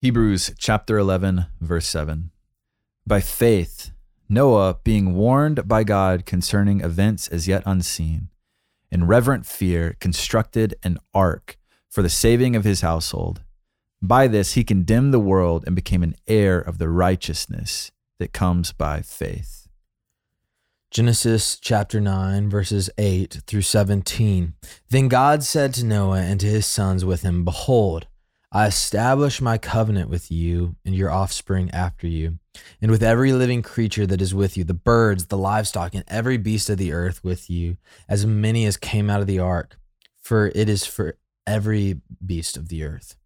Hebrews chapter 11, verse 7. By faith, Noah, being warned by God concerning events as yet unseen, in reverent fear, constructed an ark for the saving of his household. By this, he condemned the world and became an heir of the righteousness that comes by faith. Genesis chapter 9, verses 8 through 17. Then God said to Noah and to his sons with him, Behold, I establish my covenant with you and your offspring after you, and with every living creature that is with you, the birds, the livestock, and every beast of the earth with you, as many as came out of the ark, for it is for every beast of the earth.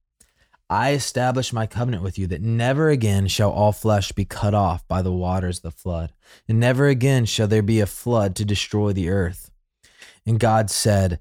I establish my covenant with you that never again shall all flesh be cut off by the waters of the flood, and never again shall there be a flood to destroy the earth. And God said,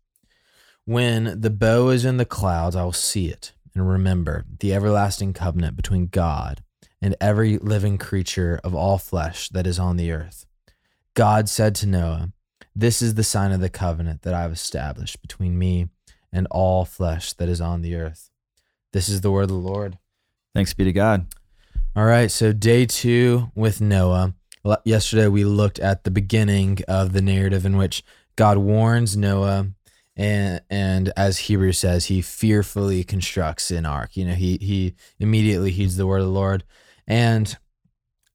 When the bow is in the clouds, I will see it and remember the everlasting covenant between God and every living creature of all flesh that is on the earth. God said to Noah, this is the sign of the covenant that I have established between me and all flesh that is on the earth. This is the word of the Lord. Thanks be to God. All right, so day two with Noah. Yesterday we looked at the beginning of the narrative in which God warns Noah and and as Hebrew says, he fearfully constructs an ark. You know, he he immediately heeds the word of the Lord. And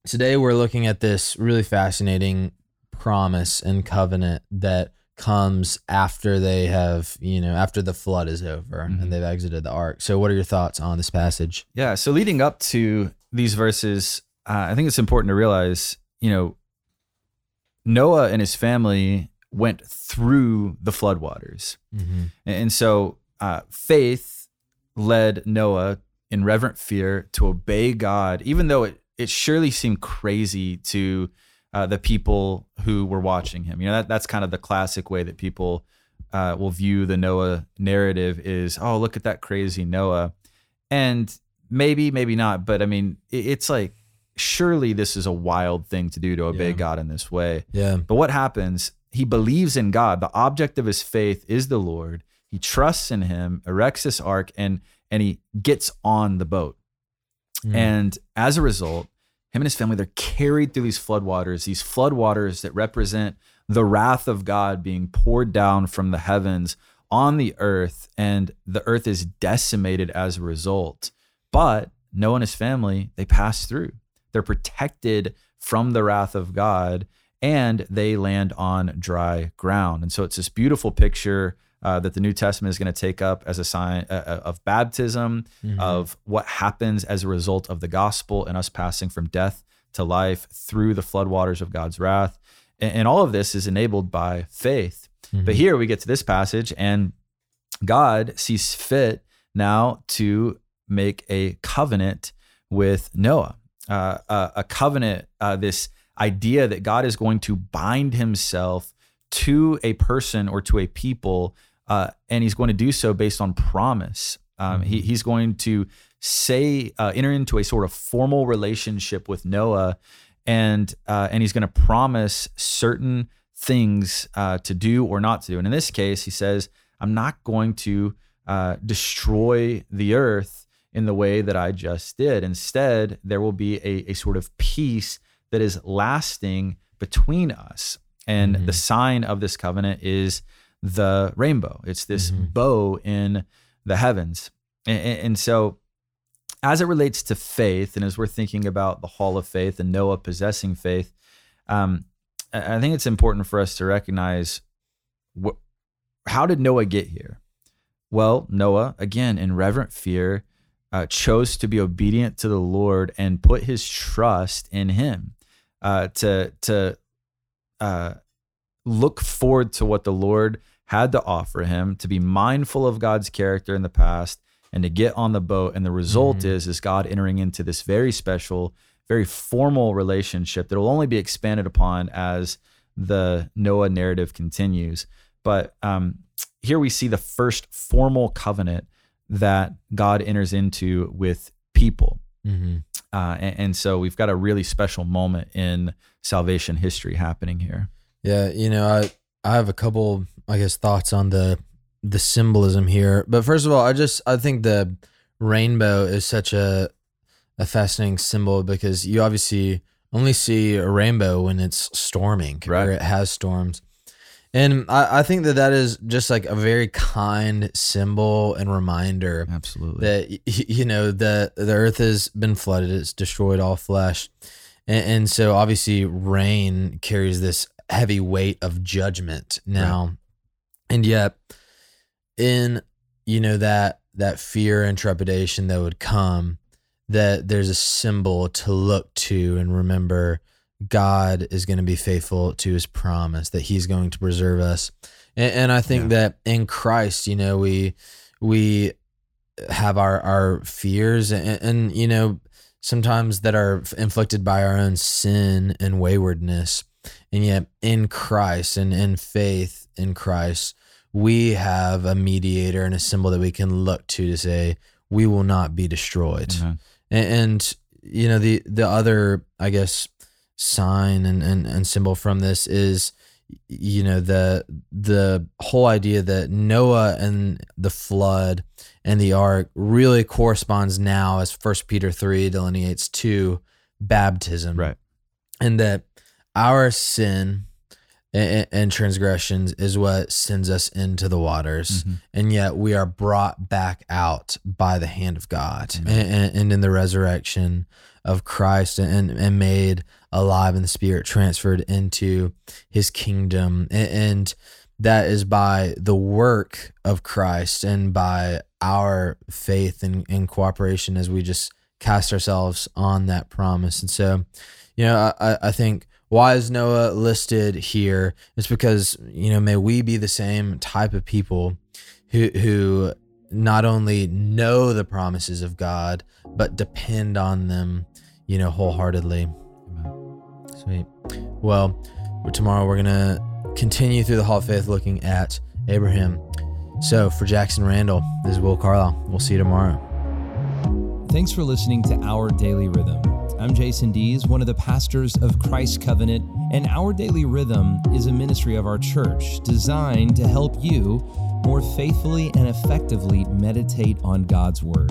today we're looking at this really fascinating promise and covenant that comes after they have, you know, after the flood is over mm-hmm. and they've exited the ark. So, what are your thoughts on this passage? Yeah. So, leading up to these verses, uh, I think it's important to realize, you know, Noah and his family went through the floodwaters. Mm-hmm. And so, uh, faith led Noah in reverent fear to obey God, even though it, it surely seemed crazy to uh, the people who were watching him. You know, that, that's kind of the classic way that people uh, will view the Noah narrative is, oh, look at that crazy Noah. And maybe, maybe not, but I mean, it, it's like, surely this is a wild thing to do to obey yeah. God in this way. Yeah. But what happens? He believes in God. The object of his faith is the Lord. He trusts in him, erects this ark, and and he gets on the boat. Mm. And as a result, him and his family, they're carried through these floodwaters, these floodwaters that represent the wrath of God being poured down from the heavens on the earth, and the earth is decimated as a result. But Noah and his family, they pass through. They're protected from the wrath of God, and they land on dry ground. And so it's this beautiful picture uh, that the New Testament is going to take up as a sign uh, uh, of baptism, mm-hmm. of what happens as a result of the gospel and us passing from death to life through the floodwaters of God's wrath. And, and all of this is enabled by faith. Mm-hmm. But here we get to this passage, and God sees fit now to make a covenant with Noah. Uh, a, a, covenant, uh, this idea that God is going to bind himself to a person or to a people uh, and he's going to do so based on promise. Um, mm-hmm. he's going to say uh, enter into a sort of formal relationship with Noah, and uh, and he's going to promise certain things uh, to do or not to do. And in this case, he says, "I'm not going to uh, destroy the earth in the way that I just did. Instead, there will be a, a sort of peace that is lasting between us." And mm-hmm. the sign of this covenant is the rainbow. It's this mm-hmm. bow in the heavens. And, and, so, as it relates to faith, and as we're thinking about the hall of faith and Noah possessing faith, um, I think it's important for us to recognize what, how did Noah get here? Well, Noah, again, in reverent fear, uh, chose to be obedient to the Lord and put his trust in Him. Uh, to to uh, look forward to what the Lord had to offer him, to be mindful of God's character in the past, and to get on the boat. And the result mm-hmm. is is God entering into this very special, very formal relationship that will only be expanded upon as the Noah narrative continues. But um, here we see the first formal covenant that God enters into with people. Mm-hmm. Uh, and, and, so we've got a really special moment in salvation history happening here. Yeah, you know, I I have a couple, I guess, thoughts on the the symbolism here. But first of all, I just I think the rainbow is such a a fascinating symbol because you obviously only see a rainbow when it's storming right. or it has storms. And I, I think that that is just like a very kind symbol and reminder. Absolutely. That, you know, the, the earth has been flooded, it's destroyed all flesh. And, and so obviously, rain carries this heavy weight of judgment now. Right. And yet, in, you know, that, that fear and trepidation that would come, that there's a symbol to look to and remember God is going to be faithful to his promise that he's going to preserve us. And, and I think yeah. that in Christ, you know, we we have our our fears and, and you know sometimes that are inflicted by our own sin and waywardness. And yet in Christ and in faith in Christ, we have a mediator and a symbol that we can look to to say we will not be destroyed. Mm-hmm. And, and, you know the the other I guess sign and, and, and symbol from this is you know the the whole idea that Noah and the flood and the ark really corresponds now as First Peter three delineates to baptism, right? And that our sin and, and transgressions is what sends us into the waters, mm-hmm. and yet we are brought back out by the hand of God, and, and in the resurrection of Christ, and and made alive in the spirit, transferred into his kingdom. And, that is by the work of Christ and by our faith and, and cooperation as we just cast ourselves on that promise. And so, you know, I, I think why is Noah listed here? It's because, you know, may we be the same type of people who, who not only know the promises of God, but depend on them, you know, wholeheartedly. Sweet. Well, tomorrow we're going to continue through the Hall of Faith looking at Abraham. So for Jackson Randall, this is Will Carlisle. We'll see you tomorrow. Thanks for listening to Our Daily Rhythm. I'm Jason Dees, one of the pastors of Christ Covenant, and Our Daily Rhythm is a ministry of our church designed to help you more faithfully and effectively meditate on God's Word.